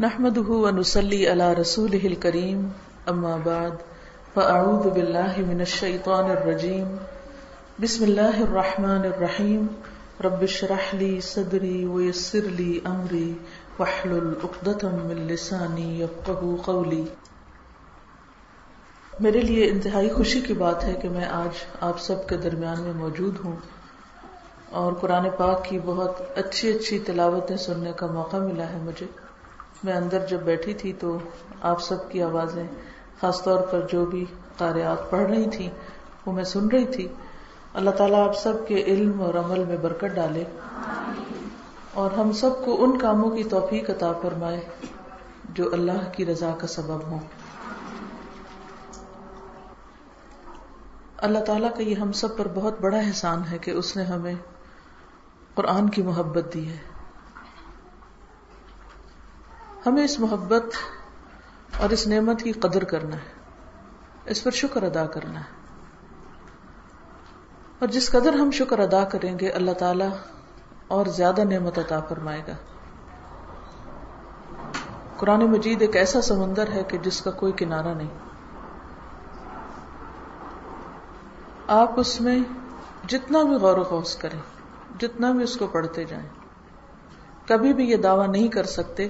نحمده ونسلي على رسوله الكريم اما بعد فاعوذ بالله من الشيطان الرجيم. بسم الله الرحمن الرحيم. رب اشرح لي صدري ويسر لي امري واحلل عقدة من لساني يفقهوا قولي. میرے لیے انتہائی خوشی کی بات ہے کہ میں آج آپ سب کے درمیان میں موجود ہوں اور قرآن پاک کی بہت اچھی اچھی تلاوتیں سننے کا موقع ملا ہے مجھے۔ میں اندر جب بیٹھی تھی تو آپ سب کی آوازیں، خاص طور پر جو بھی قاریات پڑھ رہی تھی وہ میں سن رہی تھی۔ اللہ تعالیٰ آپ سب کے علم اور عمل میں برکت ڈالے۔ اور ہم سب کو ان کاموں کی توفیق عطا فرمائے جو اللہ کی رضا کا سبب ہوں۔ اللہ تعالیٰ کا یہ ہم سب پر بہت بڑا احسان ہے کہ اس نے ہمیں قرآن کی محبت دی ہے۔ ہمیں اس محبت اور اس نعمت کی قدر کرنا ہے۔ اس پر شکر ادا کرنا ہے۔ اور جس قدر ہم شکر ادا کریں گے، اللہ تعالی اور زیادہ نعمت عطا فرمائے گا۔ قرآن مجید ایک ایسا سمندر ہے کہ جس کا کوئی کنارہ نہیں۔ آپ اس میں جتنا بھی غور و خوص کریں، جتنا بھی اس کو پڑھتے جائیں، کبھی بھی یہ دعویٰ نہیں کر سکتے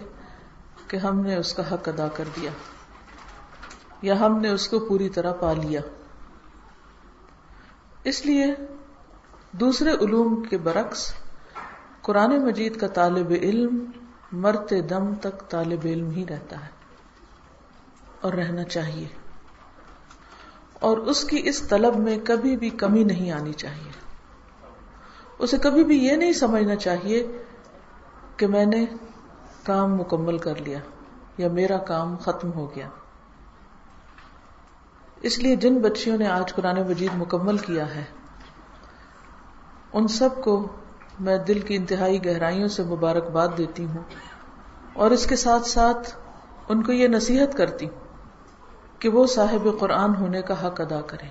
کہ ہم نے اس کا حق ادا کر دیا یا ہم نے اس کو پوری طرح پا لیا۔ اس لیے دوسرے علوم کے برعکس قرآن مجید کا طالب علم مرتے دم تک طالب علم ہی رہتا ہے اور رہنا چاہیے۔ اور اس کی اس طلب میں کبھی بھی کمی نہیں آنی چاہیے۔ اسے کبھی بھی یہ نہیں سمجھنا چاہیے کہ میں نے کام مکمل کر لیا یا میرا کام ختم ہو گیا۔ اس لیے جن بچیوں نے آج قرآن مجید مکمل کیا ہے، ان سب کو میں دل کی انتہائی گہرائیوں سے مبارکباد دیتی ہوں اور اس کے ساتھ ساتھ ان کو یہ نصیحت کرتی کہ وہ صاحب قرآن ہونے کا حق ادا کریں۔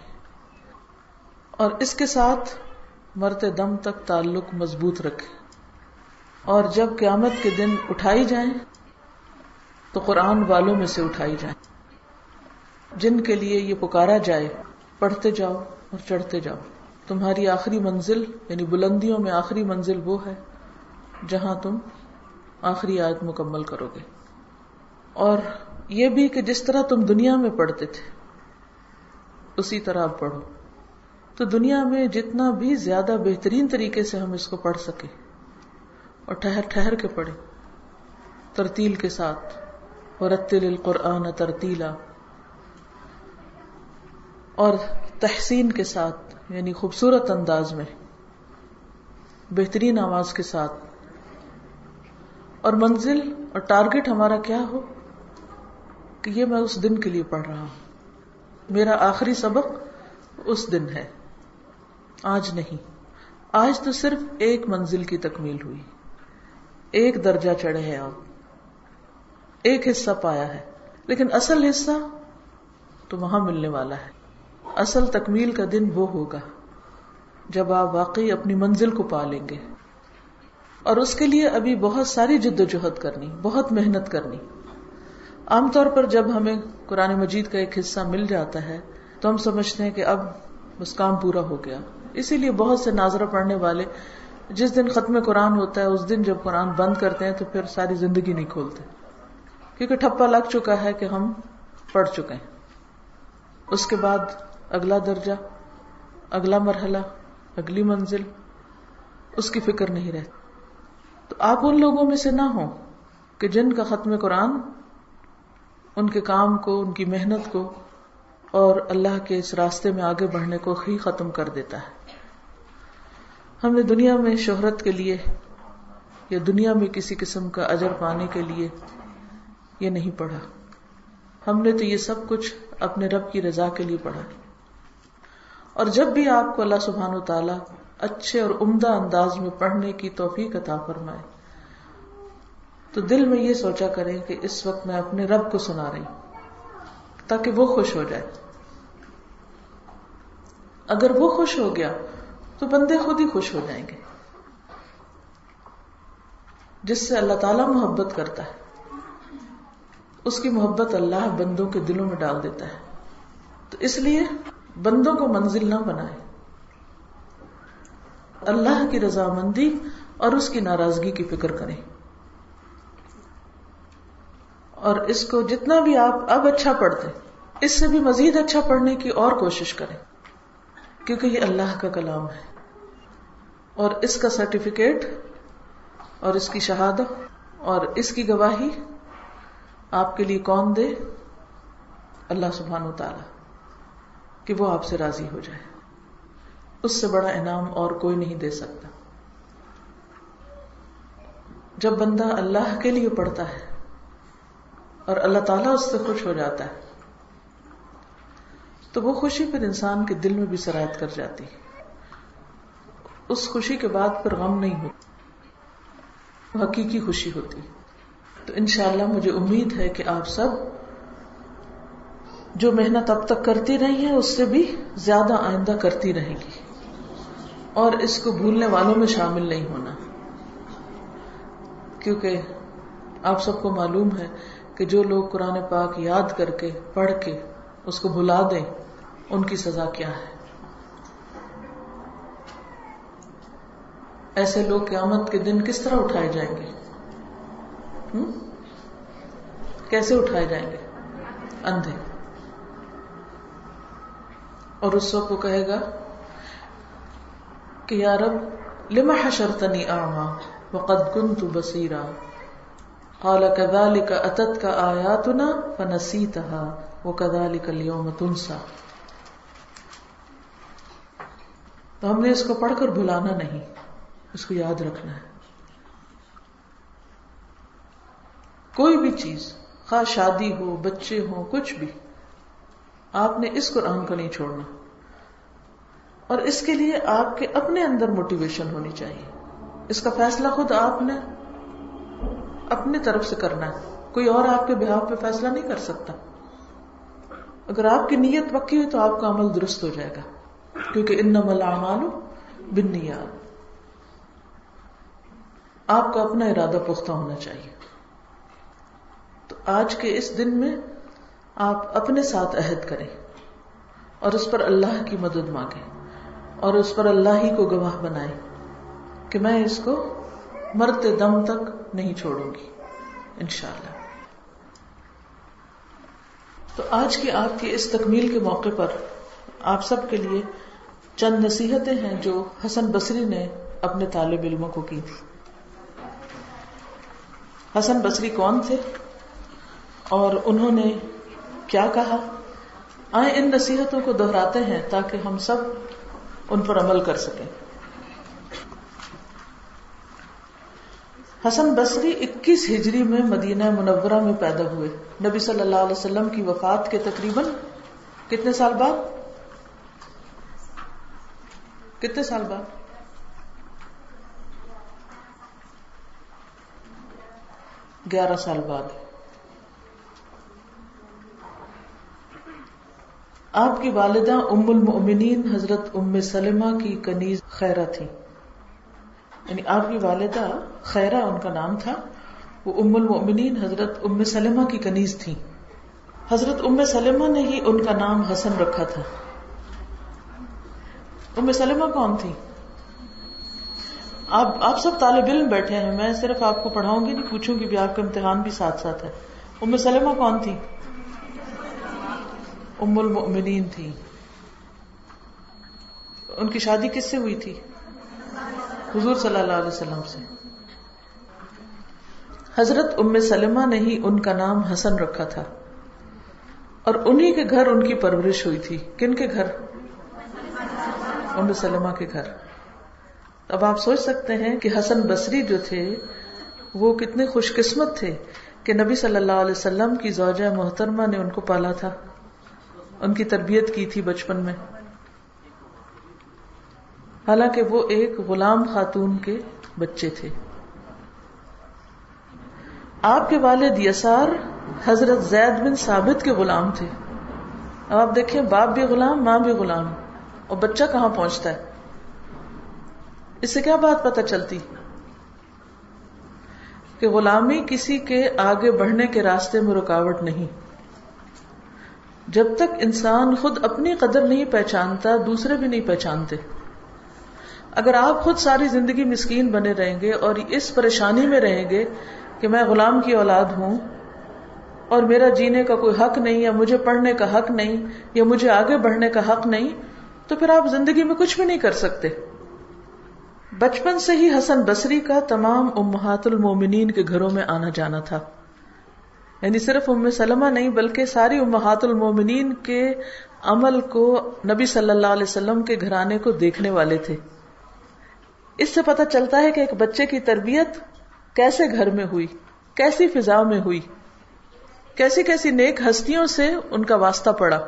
اور اس کے ساتھ مرتے دم تک تعلق مضبوط رکھیں۔ اور جب قیامت کے دن اٹھائی جائیں تو قرآن والوں میں سے اٹھائی جائیں۔ جن کے لیے یہ پکارا جائے، پڑھتے جاؤ اور چڑھتے جاؤ۔ تمہاری آخری منزل یعنی بلندیوں میں آخری منزل وہ ہے جہاں تم آخری آیت مکمل کرو گے۔ اور یہ بھی کہ جس طرح تم دنیا میں پڑھتے تھے، اسی طرح اب پڑھو۔ تو دنیا میں جتنا بھی زیادہ بہترین طریقے سے ہم اس کو پڑھ سکیں اور ٹھہر ٹھہر کے پڑھے۔ ترتیل کے ساتھ۔ ورتل القرآن ترتیلا۔ اور تحسین کے ساتھ یعنی خوبصورت انداز میں۔ بہترین آواز کے ساتھ۔ اور منزل اور ٹارگٹ ہمارا کیا ہو؟ کہ یہ میں اس دن کے لیے پڑھ رہا ہوں۔ میرا آخری سبق اس دن ہے۔ آج نہیں۔ آج تو صرف ایک منزل کی تکمیل ہوئی۔ ایک درجہ چڑھے ہیں آپ ایک حصہ پایا ہے۔ لیکن اصل حصہ تو وہاں ملنے والا ہے۔ اصل تکمیل کا دن وہ ہوگا جب آپ واقعی اپنی منزل کو پا لیں گے۔ اور اس کے لیے ابھی بہت ساری جد و جہد کرنی، بہت محنت کرنی۔ عام طور پر جب ہمیں قرآن مجید کا ایک حصہ مل جاتا ہے تو ہم سمجھتے ہیں کہ اب اس کام پورا ہو گیا۔ اسی لیے بہت سے ناظرہ پڑھنے والے جس دن ختم قرآن ہوتا ہے، اس دن جب قرآن بند کرتے ہیں تو پھر ساری زندگی نہیں کھولتے۔ کیونکہ ٹھپا لگ چکا ہے کہ ہم پڑھ چکے ہیں۔ اس کے بعد اگلا درجہ، اگلا مرحلہ، اگلی منزل، اس کی فکر نہیں رہتی۔ تو آپ ان لوگوں میں سے نہ ہوں کہ جن کا ختم قرآن، ان کے کام کو، ان کی محنت کو اور اللہ کے اس راستے میں آگے بڑھنے کو ہی ختم کر دیتا ہے۔ ہم نے دنیا میں شہرت کے لیے یا دنیا میں کسی قسم کا اجر پانے کے لیے یہ نہیں پڑھا۔ ہم نے تو یہ سب کچھ اپنے رب کی رضا کے لیے پڑھا۔ اور جب بھی آپ کو اللہ سبحان و تعالی اچھے اور عمدہ انداز میں پڑھنے کی توفیق عطا فرمائے، تو دل میں یہ سوچا کریں کہ اس وقت میں اپنے رب کو سنا رہی تاکہ وہ خوش ہو جائے۔ اگر وہ خوش ہو گیا تو بندے خود ہی خوش ہو جائیں گے۔ جس سے اللہ تعالی محبت کرتا ہے۔ اس کی محبت اللہ بندوں کے دلوں میں ڈال دیتا ہے۔ تو اس لیے بندوں کو منزل نہ بنائے اللہ کی رضامندی اور اس کی ناراضگی کی فکر کریں۔ اور اس کو جتنا بھی آپ اب اچھا پڑھتے اس سے بھی مزید اچھا پڑھنے کی اور کوشش کریں۔ کیونکہ یہ اللہ کا کلام ہے۔ اور اس کا سرٹیفکیٹ اور اس کی شہادت اور اس کی گواہی آپ کے لیے کون دے؟ اللہ سبحان و تعالی کہ وہ آپ سے راضی ہو جائے۔ اس سے بڑا انعام اور کوئی نہیں دے سکتا۔ جب بندہ اللہ کے لیے پڑھتا ہے اور اللہ تعالیٰ اس سے خوش ہو جاتا ہے، تو وہ خوشی پھر انسان کے دل میں بھی سرایت کر جاتی اس خوشی کے بعد پھر غم نہیں ہوتا، حقیقی خوشی ہوتی تو انشاءاللہ مجھے امید ہے کہ آپ سب جو محنت اب تک کرتی رہی ہے اس سے بھی زیادہ آئندہ کرتی رہے گی۔ اور اس کو بھولنے والوں میں شامل نہیں ہونا۔ کیونکہ آپ سب کو معلوم ہے کہ جو لوگ قرآن پاک یاد کر کے، پڑھ کے اس کو بھلا دیں، ان کی سزا کیا ہے؟ ایسے لوگ قیامت کے دن کس طرح اٹھائے جائیں گے؟ کیسے اٹھائے جائیں گے؟ اندھے۔ اور اس وقت وہ کہے گا کہ یا رب لما حشرتنی اعما وقد كنت بصیرا؟ قال كذلك اتتك آیاتنا فنسیتها وكذلك اليوم تنسى تو ہم نے اس کو پڑھ کر بھلانا نہیں۔ اس کو یاد رکھنا ہے۔ کوئی بھی چیز، خواہ شادی ہو، بچے ہو، کچھ بھی، آپ نے اس قرآن کو نہیں چھوڑنا۔ اور اس کے لیے آپ کے اپنے اندر موٹیویشن ہونی چاہیے۔ اس کا فیصلہ خود آپ نے اپنی طرف سے کرنا ہے۔ کوئی اور آپ کے بہاؤ پہ فیصلہ نہیں کر سکتا۔ اگر آپ کی نیت پکی ہوئی تو آپ کا عمل درست ہو جائے گا۔ کیونکہ ان نمل مالو بن آپ کا اپنا ارادہ پختہ ہونا چاہیے۔ تو آج کے اس دن میں آپ اپنے ساتھ عہد کریں اور اس پر اللہ کی مدد مانگیں اور اس پر اللہ ہی کو گواہ بنائیں کہ میں اس کو مرتے دم تک نہیں چھوڑوں گی۔ انشاءاللہ۔ تو آج کی آپ کی اس تکمیل کے موقع پر آپ سب کے لیے چند نصیحتیں ہیں جو حسن بصری نے اپنے طالب علموں کو کی تھی۔ حسن بصری کون تھے؟ اور انہوں نے کیا کہا؟ آئے ان نصیحتوں کو دہراتے ہیں تاکہ ہم سب ان پر عمل کر سکیں۔ حسن بصری اکیس ہجری میں مدینہ منورہ میں پیدا ہوئے۔ نبی صلی اللہ علیہ وسلم کی وفات کے تقریباً کتنے سال بعد؟ کتنے سال بعد؟ گیارہ سال بعد۔ آپ کی والدہ ام المؤمنین حضرت ام سلمہ کی کنیز خیرہ تھی یعنی آپ کی والدہ خیرہ ان کا نام تھا، وہ ام المؤمنین حضرت ام سلمہ کی کنیز تھی حضرت ام سلمہ نے ہی ان کا نام حسن رکھا تھا۔ ام سلمہ کون تھی آپ آپ سب طالب علم بیٹھے ہیں، میں صرف آپ کو پڑھاؤں گی نہیں، پوچھوں گی بھی، آپ کا امتحان بھی ساتھ ساتھ ہے۔ ام سلمہ کون تھی؟ ام المؤمنین تھی۔ ان کی شادی کس سے ہوئی تھی؟ حضور صلی اللہ علیہ وسلم سے۔ حضرت ام سلمہ نے ہی ان کا نام حسن رکھا تھا۔ اور انہی کے گھر ان کی پرورش ہوئی تھی۔ کن کے گھر؟ ام سلمہ کے گھر۔ اب آپ سوچ سکتے ہیں کہ حسن بصری جو تھے، وہ کتنے خوش قسمت تھے کہ نبی صلی اللہ علیہ وسلم کی زوجہ محترمہ نے ان کو پالا تھا۔ ان کی تربیت کی تھی بچپن میں۔ حالانکہ وہ ایک غلام خاتون کے بچے تھے۔ آپ کے والد یسار حضرت زید بن ثابت کے غلام تھے۔ اب آپ دیکھیں، باپ بھی غلام، ماں بھی غلام۔ اور بچہ کہاں پہنچتا ہے؟ اس سے کیا بات پتہ چلتی؟ کہ غلامی کسی کے آگے بڑھنے کے راستے میں رکاوٹ نہیں۔ جب تک انسان خود اپنی قدر نہیں پہچانتا، دوسرے بھی نہیں پہچانتے۔ اگر آپ خود ساری زندگی مسکین بنے رہیں گے اور اس پریشانی میں رہیں گے کہ میں غلام کی اولاد ہوں اور میرا جینے کا کوئی حق نہیں، یا مجھے پڑھنے کا حق نہیں، یا مجھے آگے بڑھنے کا حق نہیں، تو پھر آپ زندگی میں کچھ بھی نہیں کر سکتے۔ بچپن سے ہی حسن بصری کا تمام امہات المومنین کے گھروں میں آنا جانا تھا۔ یعنی صرف ام سلمہ نہیں، بلکہ ساری امہات المومنین کے عمل کو نبی صلی اللہ علیہ وسلم کے گھرانے کو دیکھنے والے تھے۔ اس سے پتہ چلتا ہے کہ ایک بچے کی تربیت کیسے گھر میں ہوئی، کیسی فضا میں ہوئی، کیسی کیسی نیک ہستیوں سے ان کا واسطہ پڑا۔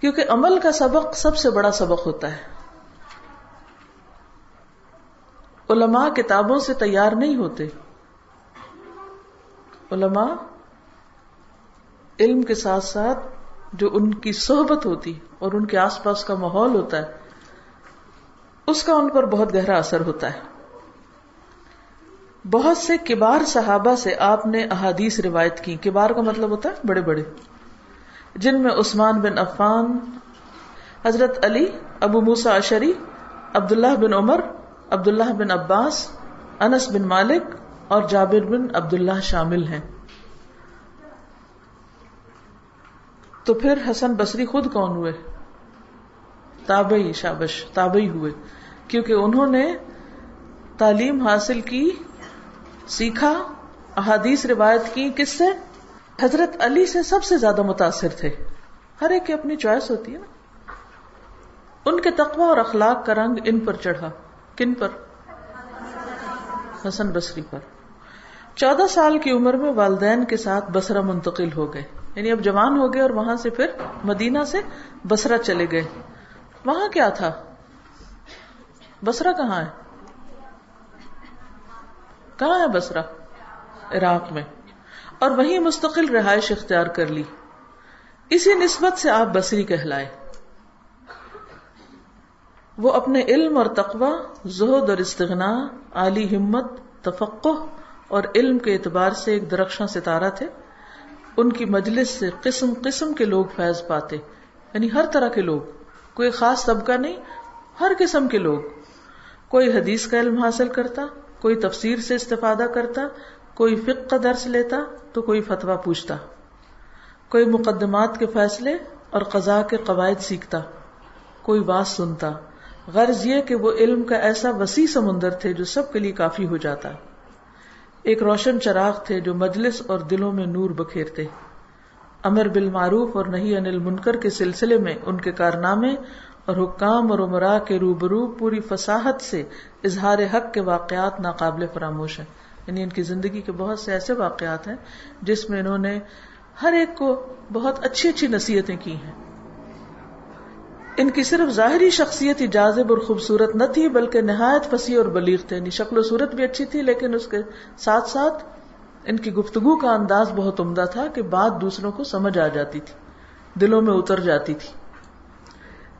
کیونکہ عمل کا سبق سب سے بڑا سبق ہوتا ہے۔ علماء کتابوں سے تیار نہیں ہوتے۔ علماء علم کے ساتھ ساتھ جو ان کی صحبت ہوتی اور ان کے آس پاس کا ماحول ہوتا ہے، اس کا ان پر بہت گہرا اثر ہوتا ہے۔ بہت سے کبار صحابہ سے آپ نے احادیث روایت کی۔ کبار کا مطلب ہوتا ہے بڑے بڑے۔ جن میں عثمان بن عفان، حضرت علی، ابو موسا اشری عبداللہ بن عمر عبداللہ بن عباس، انس بن مالک اور جابر بن عبداللہ شامل ہیں۔ تو پھر حسن بصری خود کون ہوئے؟ تابعی شابش، تابعی ہوئے۔ کیونکہ انہوں نے تعلیم حاصل کی، سیکھا، احادیث روایت کی، کس سے؟ حضرت علی سے سب سے زیادہ متاثر تھے۔ ہر ایک کی اپنی چوائس ہوتی ہے نا۔ ان کے تقوی اور اخلاق کا رنگ ان پر چڑھا۔ کن پر؟ حسن بصری پر۔ چودہ سال کی عمر میں والدین کے ساتھ بسرا منتقل ہو گئے۔ یعنی اب جوان ہو گئے اور وہاں سے پھر مدینہ سے بسرا چلے گئے۔ وہاں کیا تھا؟ بسرا کہاں ہے؟ کہاں ہے بسرا عراق میں۔ اور وہیں مستقل رہائش اختیار کر لی۔ اسی نسبت سے آپ بصری کہلائے۔ وہ اپنے علم اور تقوی، زہد اور استغنا، عالی ہمت تفقع اور علم کے اعتبار سے ایک درخشاں ستارہ تھے۔ ان کی مجلس سے قسم قسم کے لوگ فیض پاتے۔ یعنی ہر طرح کے لوگ۔ کوئی خاص طبقہ نہیں، ہر قسم کے لوگ۔ کوئی حدیث کا علم حاصل کرتا، کوئی تفسیر سے استفادہ کرتا، کوئی فقہ کا درس لیتا، تو کوئی فتوا پوچھتا۔ کوئی مقدمات کے فیصلے اور قضاء کے قواعد سیکھتا۔ کوئی بات سنتا۔ غرض یہ کہ وہ علم کا ایسا وسیع سمندر تھے جو سب کے لیے کافی ہو جاتا۔ ایک روشن چراغ تھے جو مجلس اور دلوں میں نور بکھیرتے۔ امر بالمعروف اور نہیں انل منکر کے سلسلے میں ان کے کارنامے اور حکام اور عمرا کے روبرو پوری فساحت سے اظہار حق کے واقعات ناقابل فراموش ہیں۔ یعنی ان کی زندگی کے بہت سے ایسے واقعات ہیں جس میں انہوں نے ہر ایک کو بہت اچھی اچھی نصیحتیں کی ہیں۔ ان کی صرف ظاہری شخصیت ہی جازب اور خوبصورت نہ تھی، بلکہ نہایت فصیح اور بلیغ تھے۔ یعنی شکل و صورت بھی اچھی تھی، لیکن اس کے ساتھ ساتھ ان کی گفتگو کا انداز بہت عمدہ تھا کہ بات دوسروں کو سمجھ آ جاتی تھی، دلوں میں اتر جاتی تھی۔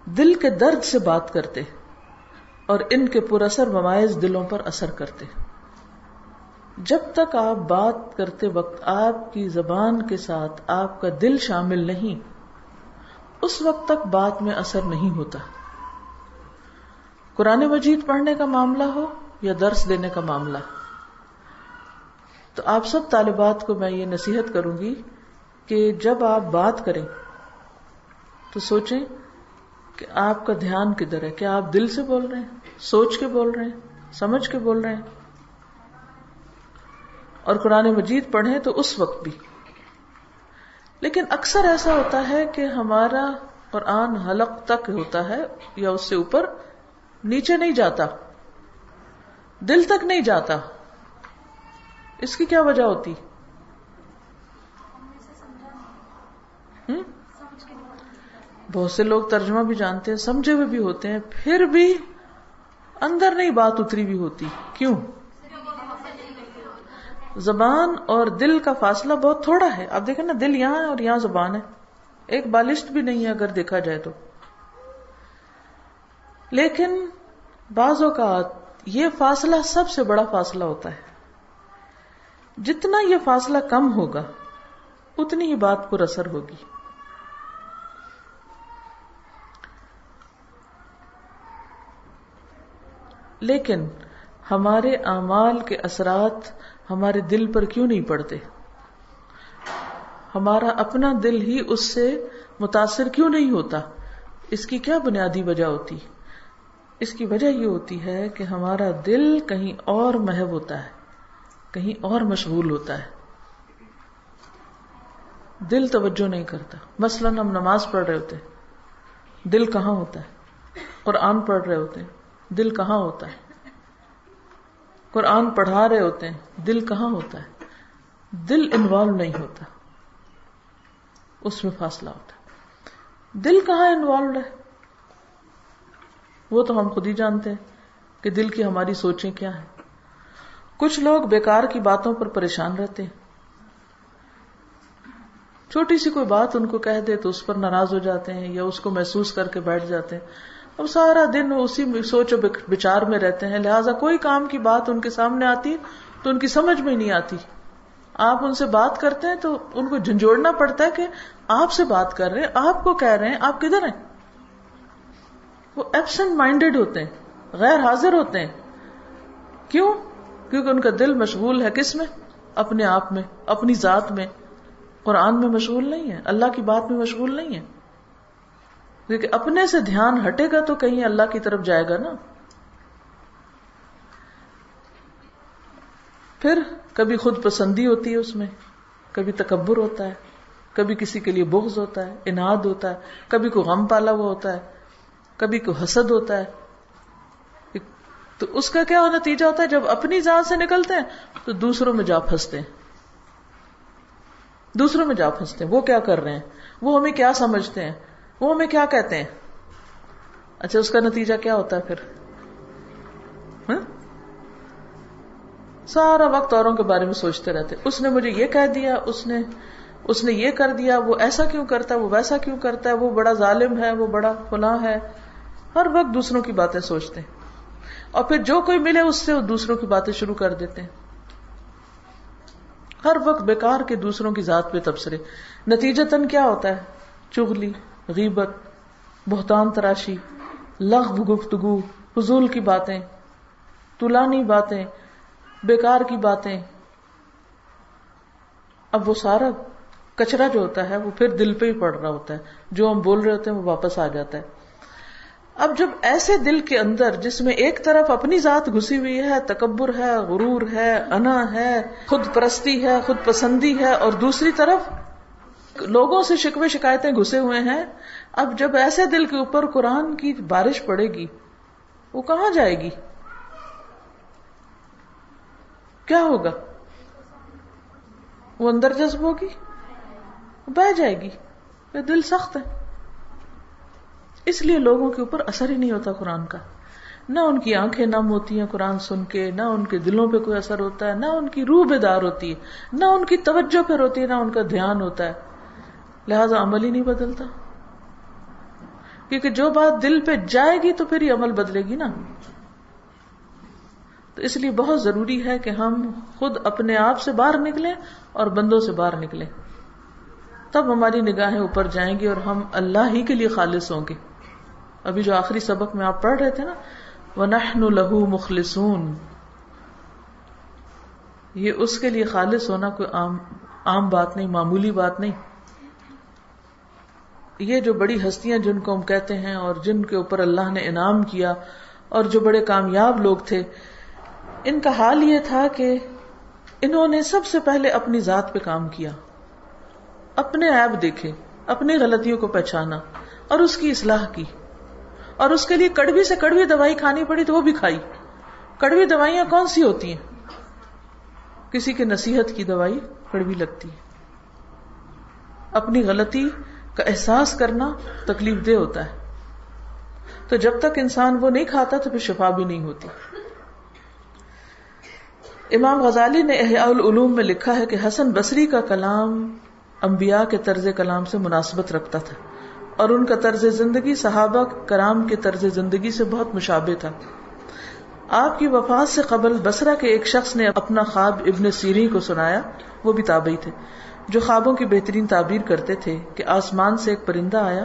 دل کے درد سے بات کرتے اور ان کے پر اثر ممائز دلوں پر اثر کرتے۔ جب تک آپ بات کرتے وقت آپ کی زبان کے ساتھ آپ کا دل شامل نہیں اس وقت تک بات میں اثر نہیں ہوتا۔ قرآن مجید پڑھنے کا معاملہ ہو یا درس دینے کا معاملہ۔ تو آپ سب طالبات کو میں یہ نصیحت کروں گی کہ جب آپ بات کریں تو سوچیں کہ آپ کا دھیان کدھر ہے۔ کیا آپ دل سے بول رہے ہیں؟ سوچ کے بول رہے ہیں؟ سمجھ کے بول رہے ہیں؟ اور قرآن مجید پڑھیں تو اس وقت بھی۔ لیکن اکثر ایسا ہوتا ہے کہ ہمارا قرآن حلق تک ہوتا ہے یا اس سے اوپر نیچے نہیں جاتا، دل تک نہیں جاتا۔ اس کی کیا وجہ ہوتی؟ بہت سے لوگ ترجمہ بھی جانتے ہیں، سمجھے ہوئے بھی ہوتے ہیں، پھر بھی اندر نہیں بات اتری بھی ہوتی۔ کیوں؟ زبان اور دل کا فاصلہ بہت تھوڑا ہے۔ آپ دیکھیں نا، دل یہاں ہے اور یہاں زبان ہے۔ ایک بالشت بھی نہیں ہے اگر دیکھا جائے تو۔ لیکن بعض اوقات یہ فاصلہ سب سے بڑا فاصلہ ہوتا ہے۔ جتنا یہ فاصلہ کم ہوگا، اتنی ہی بات پر اثر ہوگی۔ لیکن ہمارے اعمال کے اثرات ہمارے دل پر کیوں نہیں پڑتے؟ ہمارا اپنا دل ہی اس سے متاثر کیوں نہیں ہوتا؟ اس کی کیا بنیادی وجہ ہوتی؟ اس کی وجہ یہ ہوتی ہے کہ ہمارا دل کہیں اور محب ہوتا ہے، کہیں اور مشغول ہوتا ہے۔ دل توجہ نہیں کرتا۔ مثلا ہم نماز پڑھ رہے ہوتے دل کہاں ہوتا ہے؟ قرآن پڑھ رہے ہوتے ہیں، دل کہاں ہوتا ہے؟ قرآن پڑھا رہے ہوتے ہیں، دل کہاں ہوتا ہے؟ دل انوالو نہیں ہوتا۔ اس میں فاصلہ ہوتا ہے۔ دل کہاں انوالوڈ ہے؟ وہ تو ہم خود ہی جانتے ہیں کہ دل کی ہماری سوچیں کیا ہیں۔ کچھ لوگ بیکار کی باتوں پر پریشان رہتے ہیں۔ چھوٹی سی کوئی بات ان کو کہہ دے تو اس پر ناراض ہو جاتے ہیں یا اس کو محسوس کر کے بیٹھ جاتے ہیں۔ اب سارا دن وہ اسی سوچ و بچار میں رہتے ہیں۔ لہٰذا کوئی کام کی بات ان کے سامنے آتی تو ان کی سمجھ میں نہیں آتی۔ آپ ان سے بات کرتے ہیں تو ان کو جھنجھوڑنا پڑتا ہے کہ آپ سے بات کر رہے ہیں، آپ کو کہہ رہے ہیں، آپ کدھر ہیں؟ وہ ایبسنٹ مائنڈیڈ ہوتے ہیں، غیر حاضر ہوتے ہیں۔ کیوں؟ کیونکہ ان کا دل مشغول ہے کس میں؟ اپنے آپ میں، اپنی ذات میں۔ قرآن میں مشغول نہیں ہے، اللہ کی بات میں مشغول نہیں ہے۔ کیونکہ اپنے سے دھیان ہٹے گا تو کہیں اللہ کی طرف جائے گا نا۔ پھر کبھی خود پسندی ہوتی ہے اس میں، کبھی تکبر ہوتا ہے، کبھی کسی کے لیے بغض ہوتا ہے اناد ہوتا ہے، کبھی کوئی غم پالا ہوا ہوتا ہے، کبھی کوئی حسد ہوتا ہے۔ تو اس کا کیا نتیجہ ہوتا ہے؟ جب اپنی ذات سے نکلتے ہیں تو دوسروں میں جا پھنستے ہیں۔ دوسروں میں جا پھنستے ہیں۔ وہ کیا کر رہے ہیں؟ وہ ہمیں کیا سمجھتے ہیں؟ وہ ہمیں کیا کہتے ہیں؟ اچھا اس کا نتیجہ کیا ہوتا ہے پھر؟ ہاں؟ سارا وقت اوروں کے بارے میں سوچتے رہتے۔ اس نے مجھے یہ کہہ دیا، اس نے اس نے یہ کر دیا، وہ ایسا کیوں کرتا ہے، وہ ویسا کیوں کرتا ہے، وہ بڑا ظالم ہے، وہ بڑا فلاں ہے۔ ہر وقت دوسروں کی باتیں سوچتے۔ ہیں اور پھر جو کوئی ملے، اس سے وہ دوسروں کی باتیں شروع کر دیتے۔ ہیں ہر وقت بیکار کے دوسروں کی ذات پہ تبصرے۔ نتیجتاً کیا ہوتا ہے؟ چگلی غیبت، بہتان تراشی، لغو گفتگو، فضول کی باتیں تلانی باتیں، بیکار کی باتیں۔ اب وہ سارا کچرا جو ہوتا ہے وہ پھر دل پہ ہی پڑ رہا ہوتا ہے۔ جو ہم بول رہے ہوتے ہیں وہ واپس آ جاتا ہے۔ اب جب ایسے دل کے اندر جس میں ایک طرف اپنی ذات گھسی ہوئی ہے، تکبر ہے، غرور ہے، انا ہے، خود پرستی ہے، خود پسندی ہے اور دوسری طرف لوگوں سے شکوے شکایتیں گھسے ہوئے ہیں۔ اب جب ایسے دل کے اوپر قرآن کی بارش پڑے گی، وہ کہاں جائے گی؟ کیا ہوگا؟ وہ اندر جذب ہوگی؟ بہ جائے گی۔ دل سخت ہے۔ اس لیے لوگوں کے اوپر اثر ہی نہیں ہوتا قرآن کا۔ نہ ان کی آنکھیں نم ہوتی ہیں قرآن سن کے، نہ ان کے دلوں پہ کوئی اثر ہوتا ہے، نہ ان کی روح بیدار ہوتی ہے، نہ ان کی توجہ پہ ہوتی ہے، نہ ان کا دھیان ہوتا ہے۔ لہذا عمل ہی نہیں بدلتا۔ کیونکہ جو بات دل پہ جائے گی تو پھر یہ عمل بدلے گی نا۔ تو اس لیے بہت ضروری ہے کہ ہم خود اپنے آپ سے باہر نکلیں اور بندوں سے باہر نکلیں۔ تب ہماری نگاہیں اوپر جائیں گی اور ہم اللہ ہی کے لیے خالص ہوں گے۔ ابھی جو آخری سبق میں آپ پڑھ رہے تھے نا وہ نہ لہو مخلصون۔ یہ اس کے لیے خالص ہونا کوئی عام عام بات نہیں، معمولی بات نہیں۔ یہ جو بڑی ہستیاں جن کو ہم کہتے ہیں اور جن کے اوپر اللہ نے انعام کیا اور جو بڑے کامیاب لوگ تھے، ان کا حال یہ تھا کہ انہوں نے سب سے پہلے اپنی ذات پہ کام کیا، اپنے ایپ دیکھے، اپنی غلطیوں کو پہچانا اور اس کی اصلاح کی۔ اور اس کے لیے کڑوی سے کڑوی دوائی کھانی پڑی تو وہ بھی کھائی۔ کڑوی دوائیاں کون سی ہوتی ہیں؟ کسی کے نصیحت کی دوائی کڑوی لگتی ہے۔ اپنی غلطی کا احساس کرنا تکلیف دہ ہوتا ہے۔ تو جب تک انسان وہ نہیں کھاتا تو پھر شفا بھی نہیں ہوتی۔ امام غزالی نے احیاء العلوم میں لکھا ہے کہ حسن بصری کا کلام انبیاء کے طرز کلام سے مناسبت رکھتا تھا۔ اور ان کا طرز زندگی صحابہ کرام کے طرز زندگی سے بہت مشابہ تھا۔ آپ کی وفات سے قبل بسرا کے ایک شخص نے اپنا خواب ابن سیری کو سنایا۔ وہ بھی تابعی تھے۔ جو خوابوں کی بہترین تعبیر کرتے تھے کہ آسمان سے ایک پرندہ آیا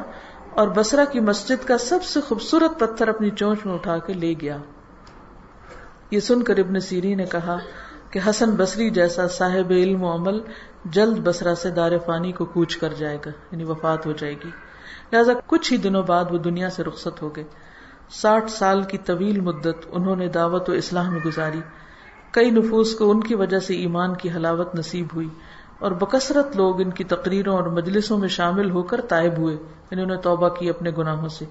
اور بسرا کی مسجد کا سب سے خوبصورت پتھر اپنی چونچ میں اٹھا کے لے گیا۔ یہ سن کر ابن سیری نے کہا کہ حسن بصری جیسا صاحب علم و عمل جلد بسرا سے دار فانی کو کوچ کر جائے گا یعنی وفات ہو جائے گی۔ لہذا کچھ ہی دنوں بعد وہ دنیا سے رخصت ہو گئے۔ ساٹھ سال کی طویل مدت انہوں نے دعوت و اسلام میں گزاری۔ کئی نفوس کو ان کی وجہ سے ایمان کی حلاوت نصیب ہوئی۔ اور بکثرت لوگ ان کی تقریروں اور مجلسوں میں شامل ہو کر تائب ہوئے۔ یعنی انہوں نے توبہ کی اپنے گناہوں سے۔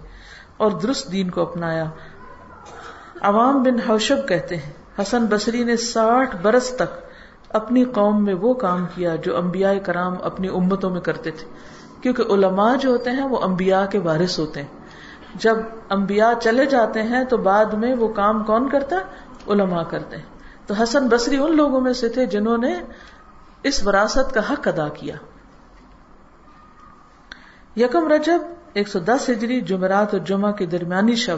اور درست دین کو اپنایا۔ عوام بن حوشب کہتے ہیں، حسن بصری نے ساٹھ برس تک اپنی قوم میں وہ کام کیا جو انبیاء کرام اپنی امتوں میں کرتے تھے۔ کیونکہ علماء جو ہوتے ہیں وہ انبیاء کے وارث ہوتے ہیں۔ جب انبیاء چلے جاتے ہیں تو بعد میں وہ کام کون کرتا؟ علماء کرتے ہیں۔ تو حسن بصری ان لوگوں میں سے تھے جنہوں نے اس وراثت کا حق ادا کیا۔ یکم رجب، ایک سو دس ہجری، جمعرات اور جمعہ کے درمیانی شب،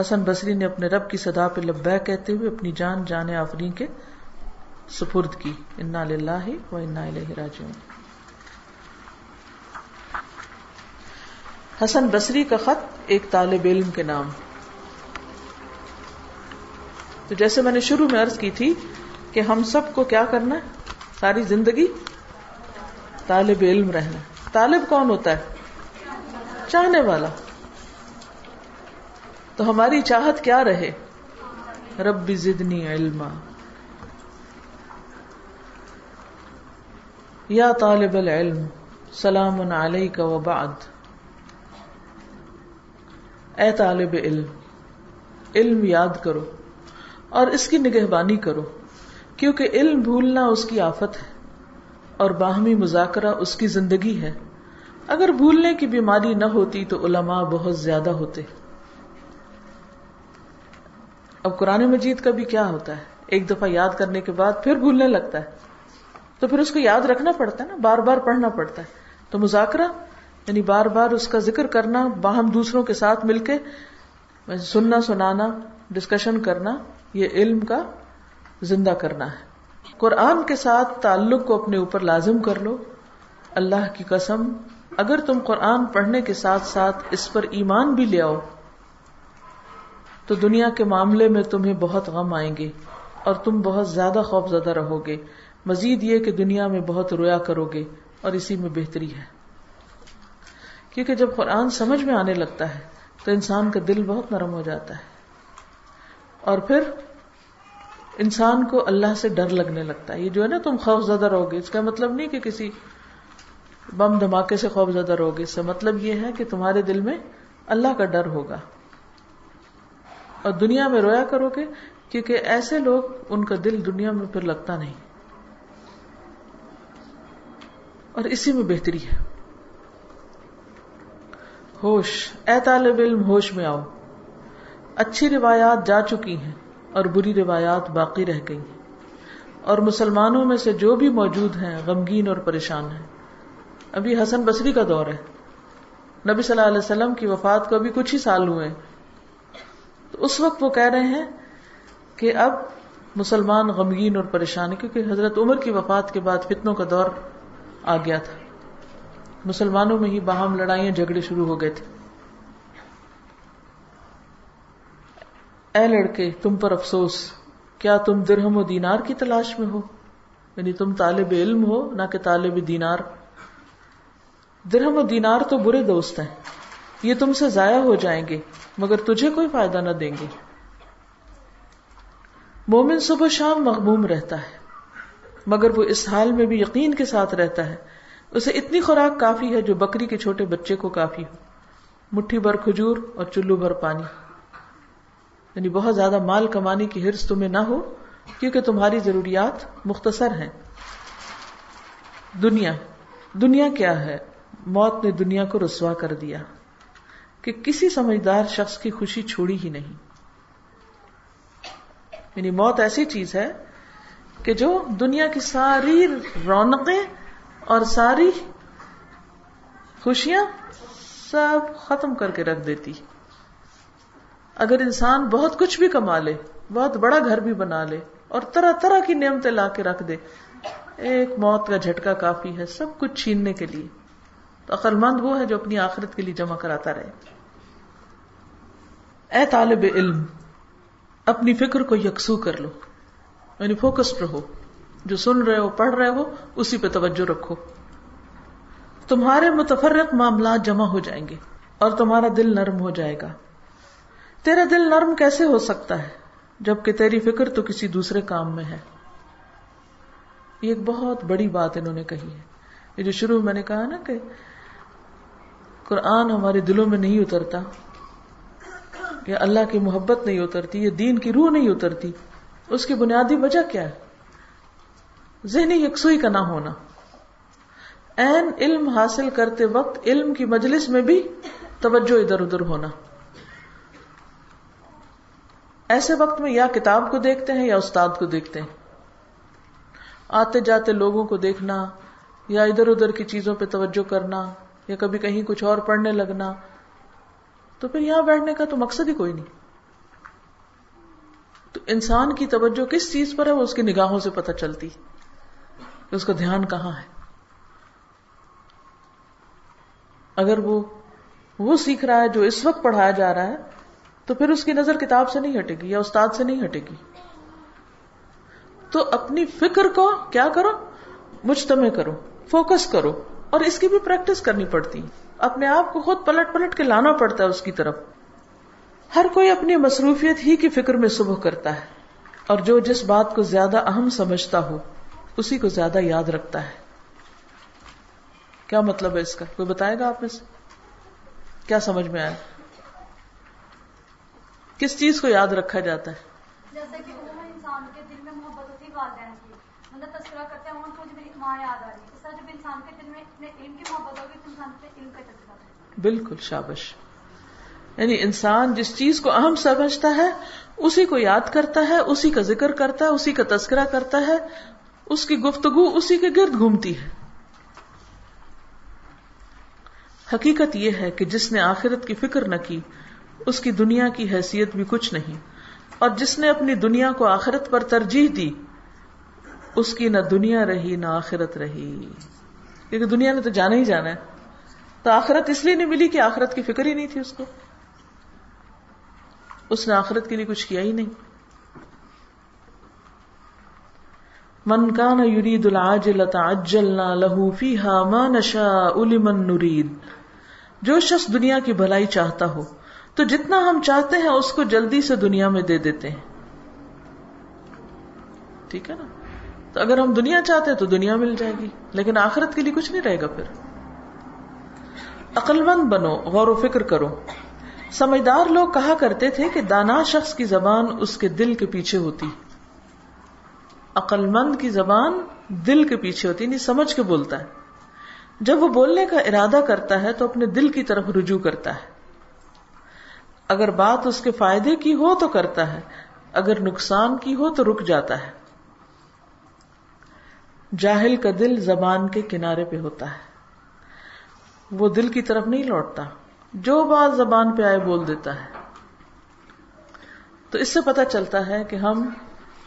حسن بصری نے اپنے رب کی صدا پہ لبہ کہتے ہوئے اپنی جان جان آفرین کے سپرد کی۔ انا للہ و انا الیہ راجعون۔ حسن بصری کا خط ایک طالب علم کے نام۔ تو جیسے میں نے شروع میں عرض کی تھی کہ ہم سب کو کیا کرنا ہے؟ ساری زندگی طالب علم رہنا طالب کون ہوتا ہے؟ چاہنے والا۔ تو ہماری چاہت کیا رہے؟ رب زدنی علما۔ یا طالب العلم، سلام علیک و بعد۔ اے طالب علم علم یاد کرو اور اس کی نگہبانی کرو۔ کیونکہ علم بھولنا اس کی آفت ہے اور باہمی مذاکرہ اس کی زندگی ہے۔ اگر بھولنے کی بیماری نہ ہوتی تو علماء بہت زیادہ ہوتے۔ اب قرآن مجید کا بھی کیا ہوتا ہے؟ ایک دفعہ یاد کرنے کے بعد پھر بھولنے لگتا ہے۔ تو پھر اس کو یاد رکھنا پڑتا ہے نا، بار بار پڑھنا پڑتا ہے۔ تو مذاکرہ یعنی بار بار اس کا ذکر کرنا، باہم دوسروں کے ساتھ مل کے، سننا، سنانا ڈسکشن کرنا، یہ علم کا زندہ کرنا ہے۔ قرآن کے ساتھ تعلق کو اپنے اوپر لازم کر لو۔ اللہ کی قسم، اگر تم قرآن پڑھنے کے ساتھ ساتھ اس پر ایمان بھی لے آؤ، تو دنیا کے معاملے میں تمہیں بہت غم آئیں گے اور تم بہت زیادہ خوف زدہ رہو گے۔ مزید یہ کہ دنیا میں بہت رویا کرو گے اور اسی میں بہتری ہے۔ کیونکہ جب قرآن سمجھ میں آنے لگتا ہے، تو انسان کا دل بہت نرم ہو جاتا ہے۔ اور پھر انسان کو اللہ سے ڈر لگنے لگتا ہے۔ یہ جو ہے نا تم خوف زدہ رہو گے، اس کا مطلب نہیں کہ کسی بم دھماکے سے خوف زدہ رہو گے۔ اس کا مطلب یہ ہے کہ تمہارے دل میں اللہ کا ڈر ہوگا۔ اور دنیا میں رویا کرو گے کیونکہ ایسے لوگ ان کا دل دنیا میں پھر لگتا نہیں۔ اور اسی میں بہتری ہے۔ ہوش، اے طالب علم، ہوش میں آؤ۔ اچھی روایات جا چکی ہیں۔ اور بری روایات باقی رہ گئی ہیں۔ اور مسلمانوں میں سے جو بھی موجود ہیں، غمگین اور پریشان ہیں۔ ابھی حسن بصری کا دور ہے۔ نبی صلی اللہ علیہ وسلم کی وفات کو ابھی کچھ ہی سال ہوئے تو اس وقت وہ کہہ رہے ہیں کہ اب مسلمان غمگین اور پریشان کیونکہ حضرت عمر کی وفات کے بعد فتنوں کا دور آ گیا تھا۔ مسلمانوں میں ہی باہم لڑائیاں جھگڑے شروع ہو گئے تھے۔ اے لڑکے، تم پر افسوس، کیا تم درہم و دینار کی تلاش میں ہو؟ یعنی تم طالب علم ہو، نہ کہ طالب دینار۔ درہم و دینار تو برے دوست ہیں، یہ تم سے ضائع ہو جائیں گے، مگر تجھے کوئی فائدہ نہ دیں گے۔ مومن صبح شام مغموم رہتا ہے، مگر وہ اس حال میں بھی یقین کے ساتھ رہتا ہے۔ اسے اتنی خوراک کافی ہے جو بکری کے چھوٹے بچے کو کافی ہو۔ مٹھی بھر کھجور اور چلو بھر پانی۔ یعنی بہت زیادہ مال کمانے کی ہرس تمہیں نہ ہو، کیونکہ تمہاری ضروریات مختصر ہیں۔ دنیا دنیا کیا ہے؟ موت نے دنیا کو رسوا کر دیا کہ کسی سمجھدار شخص کی خوشی چھوڑی ہی نہیں۔ یعنی موت ایسی چیز ہے کہ جو دنیا کی ساری رونقیں اور ساری خوشیاں سب ختم کر کے رکھ دیتی۔ اگر انسان بہت کچھ بھی کما لے، بہت بڑا گھر بھی بنا لے اور طرح طرح کی نعمتیں لا کے رکھ دے، ایک موت کا جھٹکا کافی ہے سب کچھ چھیننے کے لیے۔ تو عقل مند وہ ہے جو اپنی آخرت کے لیے جمع کراتا رہے۔ اے طالب علم، اپنی فکر کو یکسو کر لو یعنی فوکسڈ رہو جو سن رہے ہو، پڑھ رہے ہو، اسی پہ توجہ رکھو۔ تمہارے متفرق معاملات جمع ہو جائیں گے اور تمہارا دل نرم ہو جائے گا۔ تیرا دل نرم کیسے ہو سکتا ہے جبکہ تیری فکر تو کسی دوسرے کام میں ہے؟ یہ ایک بہت بڑی بات انہوں نے کہی ہے۔ یہ جو شروع میں نے کہا نا کہ قرآن ہمارے دلوں میں نہیں اترتا، یا اللہ کی محبت نہیں اترتی، یا دین کی روح نہیں اترتی، اس کی بنیادی وجہ کیا ہے؟ ذہنی یکسوئی کا نہ ہونا۔ این علم حاصل کرتے وقت علم کی مجلس میں بھی توجہ ادھر ادھر ہونا۔ ایسے وقت میں یا کتاب کو دیکھتے ہیں یا استاد کو دیکھتے ہیں۔ آتے جاتے لوگوں کو دیکھنا یا ادھر ادھر کی چیزوں پہ توجہ کرنا یا کبھی کہیں کچھ اور پڑھنے لگنا۔ تو پھر یہاں بیٹھنے کا تو مقصد ہی کوئی نہیں۔ تو انسان کی توجہ کس چیز پر ہے وہ اس کی نگاہوں سے پتہ چلتی کہ اس کا دھیان کہاں ہے۔ اگر وہ وہ سیکھ رہا ہے جو اس وقت پڑھایا جا رہا ہے تو پھر اس کی نظر کتاب سے نہیں ہٹے گی یا استاد سے نہیں ہٹے گی۔ تو اپنی فکر کو کیا کرو؟ مجتمع کرو، فوکس کرو اور اس کی بھی پریکٹس کرنی پڑتی۔ اپنے آپ کو خود پلٹ پلٹ کے لانا پڑتا ہے اس کی طرف۔ ہر کوئی اپنی مصروفیت ہی کی فکر میں صبح کرتا ہے اور جو جس بات کو زیادہ اہم سمجھتا ہو، اسی کو زیادہ یاد رکھتا ہے۔ کیا مطلب ہے اس کا؟ کوئی بتائے گا آپ میں سے؟ کیا سمجھ میں آیا؟ کس چیز کو یاد رکھا جاتا ہے؟ جیسے کہ انسان کے دل میں محبت ہوتی والدین کی مطلب تذکرہ کرتے ہیں مجھے میری ماں یاد آ رہی ہے اس طرح جب انسان کے دل میں علم کی محبت ہوگی تو انسان کے علم کا تذکرہ بالکل شابش۔ یعنی انسان جس چیز کو اہم سمجھتا ہے اسی کو یاد کرتا ہے اسی کا ذکر کرتا ہے اسی کا تذکرہ کرتا ہے اس کی گفتگو اسی کے گرد گھومتی ہے۔ حقیقت یہ ہے کہ جس نے آخرت کی فکر نہ کی اس کی دنیا کی حیثیت بھی کچھ نہیں۔ اور جس نے اپنی دنیا کو آخرت پر ترجیح دی، اس کی نہ دنیا رہی نہ آخرت رہی۔ کیونکہ دنیا نے تو جانا ہی جانا ہے۔ تو آخرت اس لیے نہیں ملی کہ آخرت کی فکر ہی نہیں تھی اس کو۔ اس نے آخرت کے لیے کچھ کیا ہی نہیں۔ من کا نہ یورید تعجلنا له فيها ما نشاء لمن نريد جو شخص دنیا کی بھلائی چاہتا ہو تو جتنا ہم چاہتے ہیں اس کو جلدی سے دنیا میں دے دیتے ہیں۔ ٹھیک ہے نا؟ تو اگر ہم دنیا چاہتے ہیں تو دنیا مل جائے گی، لیکن آخرت کے لیے کچھ نہیں رہے گا پھر۔ عقل مند بنو، غور و فکر کرو۔ سمجھدار لوگ کہا کرتے تھے کہ دانا شخص کی زبان اس کے دل کے پیچھے ہوتی۔ عقل مند کی زبان دل کے پیچھے ہوتی نہیں سمجھ کے بولتا ہے۔ جب وہ بولنے کا ارادہ کرتا ہے تو اپنے دل کی طرف رجوع کرتا ہے۔ اگر بات اس کے فائدے کی ہو تو کرتا ہے، اگر نقصان کی ہو تو رک جاتا ہے۔ جاہل کا دل زبان کے کنارے پہ ہوتا ہے۔ وہ دل کی طرف نہیں لوٹتا، جو بات زبان پہ آئے بول دیتا ہے۔ تو اس سے پتا چلتا ہے کہ ہم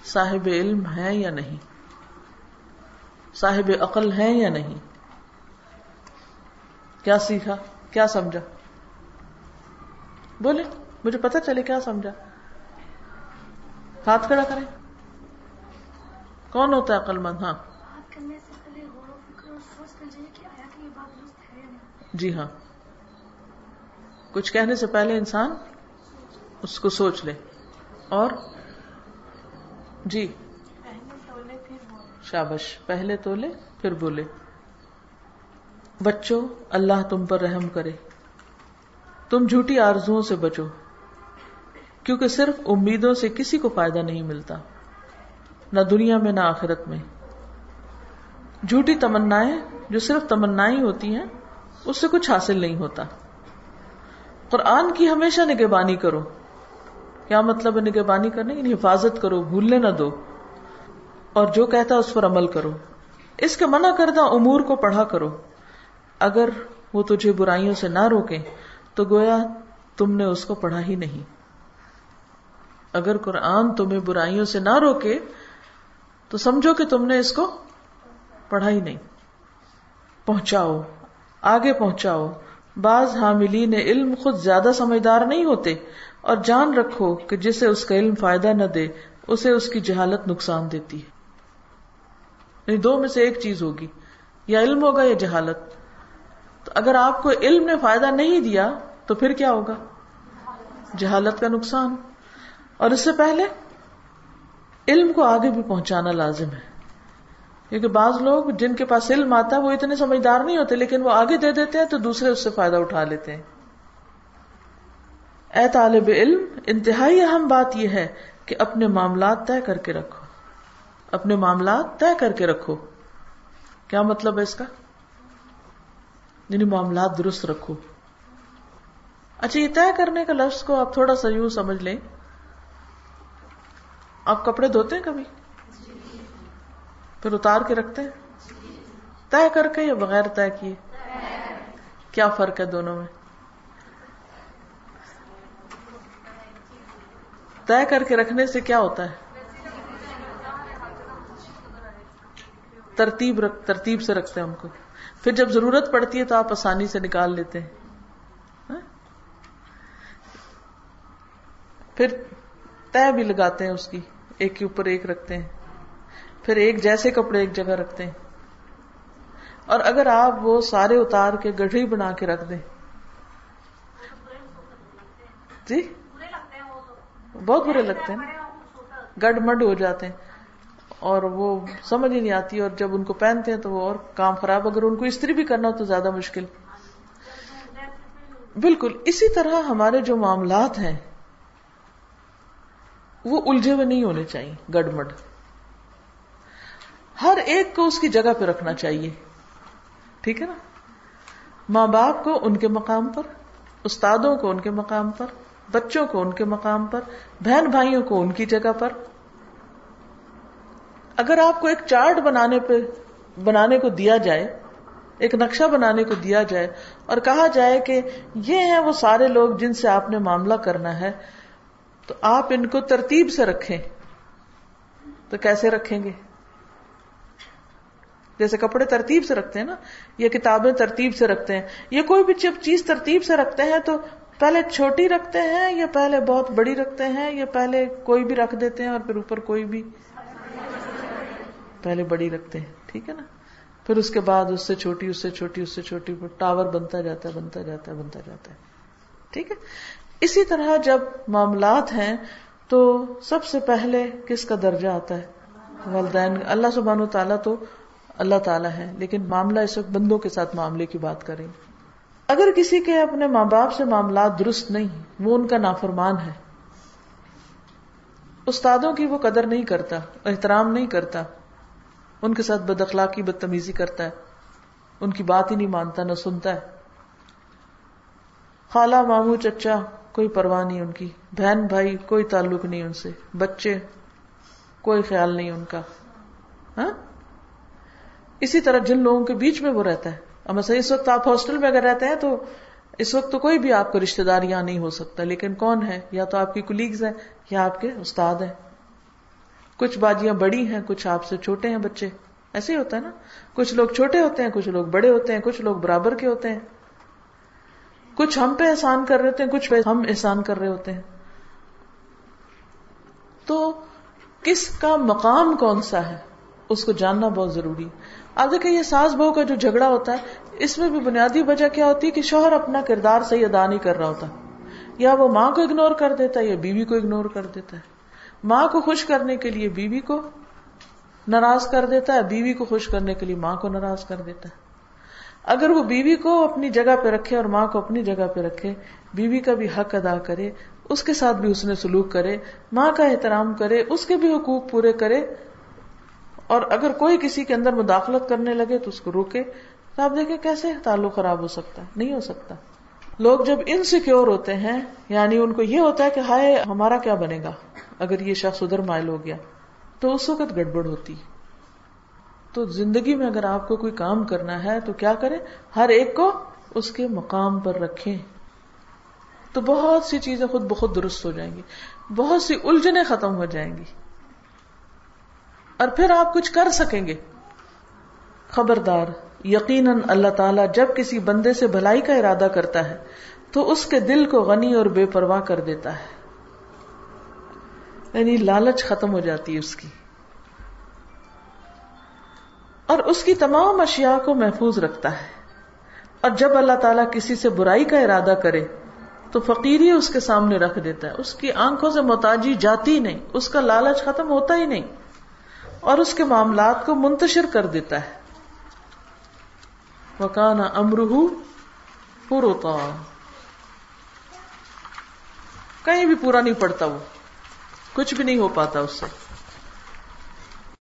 صاحب علم ہیں یا نہیں، صاحب عقل ہیں یا نہیں۔ کیا سیکھا، کیا سمجھا؟ بولے مجھے پتا چلے کیا سمجھا؟ ہاتھ کھڑا کریں۔ کون ہوتا ہے عقل مند؟ ہاں۔ جی ہاں۔ کچھ کہنے سے پہلے انسان اس کو سوچ لے۔ اور؟ جی۔ شابش پہلے تو لے پھر بولے۔ بچوں اللہ تم پر رحم کرے۔ تم جھوٹی آرزو سے بچو، کیونکہ صرف امیدوں سے کسی کو فائدہ نہیں ملتا، نہ دنیا میں نہ آخرت میں۔ جھوٹی تمنا جو صرف تمنا ہوتی ہیں، اس سے کچھ حاصل نہیں ہوتا۔ قرآن کی ہمیشہ نگہبانی کرو۔ کیا مطلب ہے نگہبانی کرنے؟ یعنی حفاظت کرو، بھولنے نہ دو۔ اور جو کہتا اس پر عمل کرو۔ اس کے منع کردہ امور کو پڑھا کرو۔ اگر وہ تجھے برائیوں سے نہ روکے تو گویا تم نے اس کو پڑھا ہی نہیں۔ اگر قرآن تمہیں برائیوں سے نہ روکے، تو سمجھو کہ تم نے اس کو پڑھا ہی نہیں۔ پہنچاؤ، آگے پہنچاؤ۔ بعض حاملین علم خود زیادہ سمجھدار نہیں ہوتے، اور جان رکھو کہ جسے اس کا علم فائدہ نہ دے، اسے اس کی جہالت نقصان دیتی ہے۔ یعنی دو میں سے ایک چیز ہوگی، یا علم ہوگا یا جہالت۔ تو اگر آپ کو علم نے فائدہ نہیں دیا تو پھر کیا ہوگا؟ جہالت کا نقصان۔ اور اس سے پہلے علم کو آگے بھی پہنچانا لازم ہے۔ کیونکہ بعض لوگ جن کے پاس علم آتا ہے وہ اتنے سمجھدار نہیں ہوتے، لیکن وہ آگے دے دیتے ہیں تو دوسرے اس سے فائدہ اٹھا لیتے ہیں۔ اے طالب علم، انتہائی اہم بات یہ ہے کہ اپنے معاملات طے کر کے رکھو۔ اپنے معاملات طے کر کے رکھو۔ کیا مطلب ہے اس کا؟ یعنی معاملات درست رکھو۔ اچھا یہ طے کرنے کا لفظ کو آپ تھوڑا سا یوں سمجھ لیں۔ آپ کپڑے دھوتے ہیں کبھی؟ پھر اتار کے رکھتے ہیں؟ طے کر کے یا بغیر طے کیے؟ کیا فرق ہے دونوں میں؟ طے کر کے رکھنے سے کیا ہوتا ہے؟ ترتیب رکھ ترتیب سے رکھتے ہیں ان کو۔ پھر جب ضرورت پڑتی ہے تو آپ آسانی سے نکال لیتے ہیں۔ ہاں؟ پھر طے بھی لگاتے ہیں اس کی۔ ایک کے اوپر ایک رکھتے ہیں۔ پھر ایک جیسے کپڑے ایک جگہ رکھتے ہیں۔ اور اگر آپ وہ سارے اتار کے گڑھی بنا کے رکھ دیں۔ جی؟ بہت برے لگتے ہیں۔ گڈ مڈ ہو جاتے ہیں۔ اور وہ سمجھ ہی نہیں آتی اور جب ان کو پہنتے ہیں تو وہ اور کام خراب، اگر ان کو استری بھی کرنا ہو تو زیادہ مشکل۔ بالکل، اسی طرح ہمارے جو معاملات ہیں، وہ الجھے ہوئے نہیں ہونے چاہیے گڈ مڈ ہر ایک کو اس کی جگہ پہ رکھنا چاہیے۔ ٹھیک ہے نا؟ ماں باپ کو ان کے مقام پر، استادوں کو ان کے مقام پر، بچوں کو ان کے مقام پر، بہن بھائیوں کو ان کی جگہ پر اگر آپ کو ایک چارٹ بنانے پہ بنانے کو دیا جائے، ایک نقشہ بنانے کو دیا جائے اور کہا جائے کہ یہ ہیں وہ سارے لوگ جن سے آپ نے معاملہ کرنا ہے، تو آپ ان کو ترتیب سے رکھیں۔ تو کیسے رکھیں گے؟ جیسے کپڑے ترتیب سے رکھتے ہیں نا یہ کتابیں ترتیب سے رکھتے ہیں یہ کوئی بھی جب چیز ترتیب سے رکھتے ہیں تو پہلے چھوٹی رکھتے ہیں یا پہلے بہت بڑی رکھتے ہیں یا پہلے کوئی بھی رکھ دیتے ہیں اور پھر اوپر کوئی بھی پہلے بڑی رکھتے ہیں، ٹھیک ہے نا؟ پھر اس کے بعد اس سے چھوٹی، اس سے چھوٹی، اس سے چھوٹی ٹاور بنتا جاتا ہے، بنتا جاتا ہے، بنتا جاتا ہے۔ ٹھیک ہے؟ اسی طرح جب معاملات ہیں تو سب سے پہلے کس کا درجہ آتا ہے؟ والدین۔ اللہ سبحان و تعالیٰ تو اللہ تعالیٰ ہے لیکن معاملہ اس وقت بندوں کے ساتھ معاملے کی بات کریں۔ اگر کسی کے اپنے ماں باپ سے معاملات درست نہیں، وہ ان کا نافرمان ہے۔ استادوں کی وہ قدر نہیں کرتا، احترام نہیں کرتا۔ ان کے ساتھ بد اخلاقی بدتمیزی کرتا ہے۔ ان کی بات ہی نہیں مانتا، نہ سنتا ہے۔ خالہ مامو چچا، کوئی پرواہ نہیں ان کی۔ بہن، بھائی، کوئی تعلق نہیں ان سے۔ بچے، کوئی خیال نہیں ان کا۔ ہاں؟ اسی طرح جن لوگوں کے بیچ میں وہ رہتا ہے۔ اب مثلا اس وقت آپ ہاسٹل میں اگر رہتے ہیں تو اس وقت تو کوئی بھی آپ کو رشتے دار یہاں نہیں ہو سکتا، لیکن کون ہے؟ یا تو آپ کی کلیگز ہیں یا آپ کے استاد ہیں۔ کچھ باجیاں بڑی ہیں، کچھ آپ سے چھوٹے ہیں بچے۔ ایسے ہی ہوتا ہے نا۔ کچھ لوگ چھوٹے ہوتے ہیں، کچھ لوگ بڑے ہوتے ہیں، کچھ لوگ برابر کے ہوتے ہیں۔ کچھ ہم پہ احسان کر رہے ہوتے ہیں، کچھ پہ ہم احسان کر رہے ہوتے ہیں۔ تو کس کا مقام کون سا ہے؟ اس کو جاننا بہت ضروری اب دیکھیں یہ ساس بہو کا جو جھگڑا ہوتا ہے، اس میں بھی بنیادی وجہ کیا ہوتی ہے کہ شوہر اپنا کردار صحیح ادا نہیں کر رہا ہوتا یا وہ ماں کو اگنور کر دیتا ہے یا بیوی کو اگنور کر دیتا ہے۔ ماں کو خوش کرنے کے لیے بیوی کو ناراض کر دیتا ہے، بیوی کو خوش کرنے کے لیے ماں کو ناراض کر دیتا ہے۔ اگر وہ بیوی کو اپنی جگہ پہ رکھے اور ماں کو اپنی جگہ پہ رکھے، بیوی کا بھی حق ادا کرے، اس کے ساتھ بھی اس نے سلوک کرے، ماں کا احترام کرے، اس کے بھی حقوق پورے کرے، اور اگر کوئی کسی کے اندر مداخلت کرنے لگے تو اس کو روکے، تو آپ دیکھیں کیسے تعلق خراب ہو سکتا ہے؟ نہیں ہو سکتا۔ لوگ جب انسیکیور ہوتے ہیں یعنی ان کو یہ ہوتا ہے کہ ہائے، ہمارا کیا بنے گا؟ اگر یہ شخص ادھر مائل ہو گیا تو اس وقت گڑبڑ ہوتی تو زندگی میں اگر آپ کو کوئی کام کرنا ہے تو کیا کریں؟ ہر ایک کو اس کے مقام پر رکھیں۔ تو بہت سی چیزیں خود بخود درست ہو جائیں گی۔ بہت سی الجھنیں ختم ہو جائیں گی۔ اور پھر آپ کچھ کر سکیں گے۔ خبردار، یقیناً اللہ تعالیٰ جب کسی بندے سے بھلائی کا ارادہ کرتا ہے تو اس کے دل کو غنی اور بے پرواہ کر دیتا ہے۔ یعنی لالچ ختم ہو جاتی ہے اس کی۔ اور اس کی تمام اشیاء کو محفوظ رکھتا ہے۔ اور جب اللہ تعالیٰ کسی سے برائی کا ارادہ کرے، تو فقیری اس کے سامنے رکھ دیتا ہے۔ اس کی آنکھوں سے محتاجی جاتی نہیں، اس کا لالچ ختم ہوتا ہی نہیں۔ اور اس کے معاملات کو منتشر کر دیتا ہے۔ وکانا امرح پوروتا کہیں بھی پورا نہیں پڑتا وہ۔ کچھ بھی نہیں ہو پاتا اس سے۔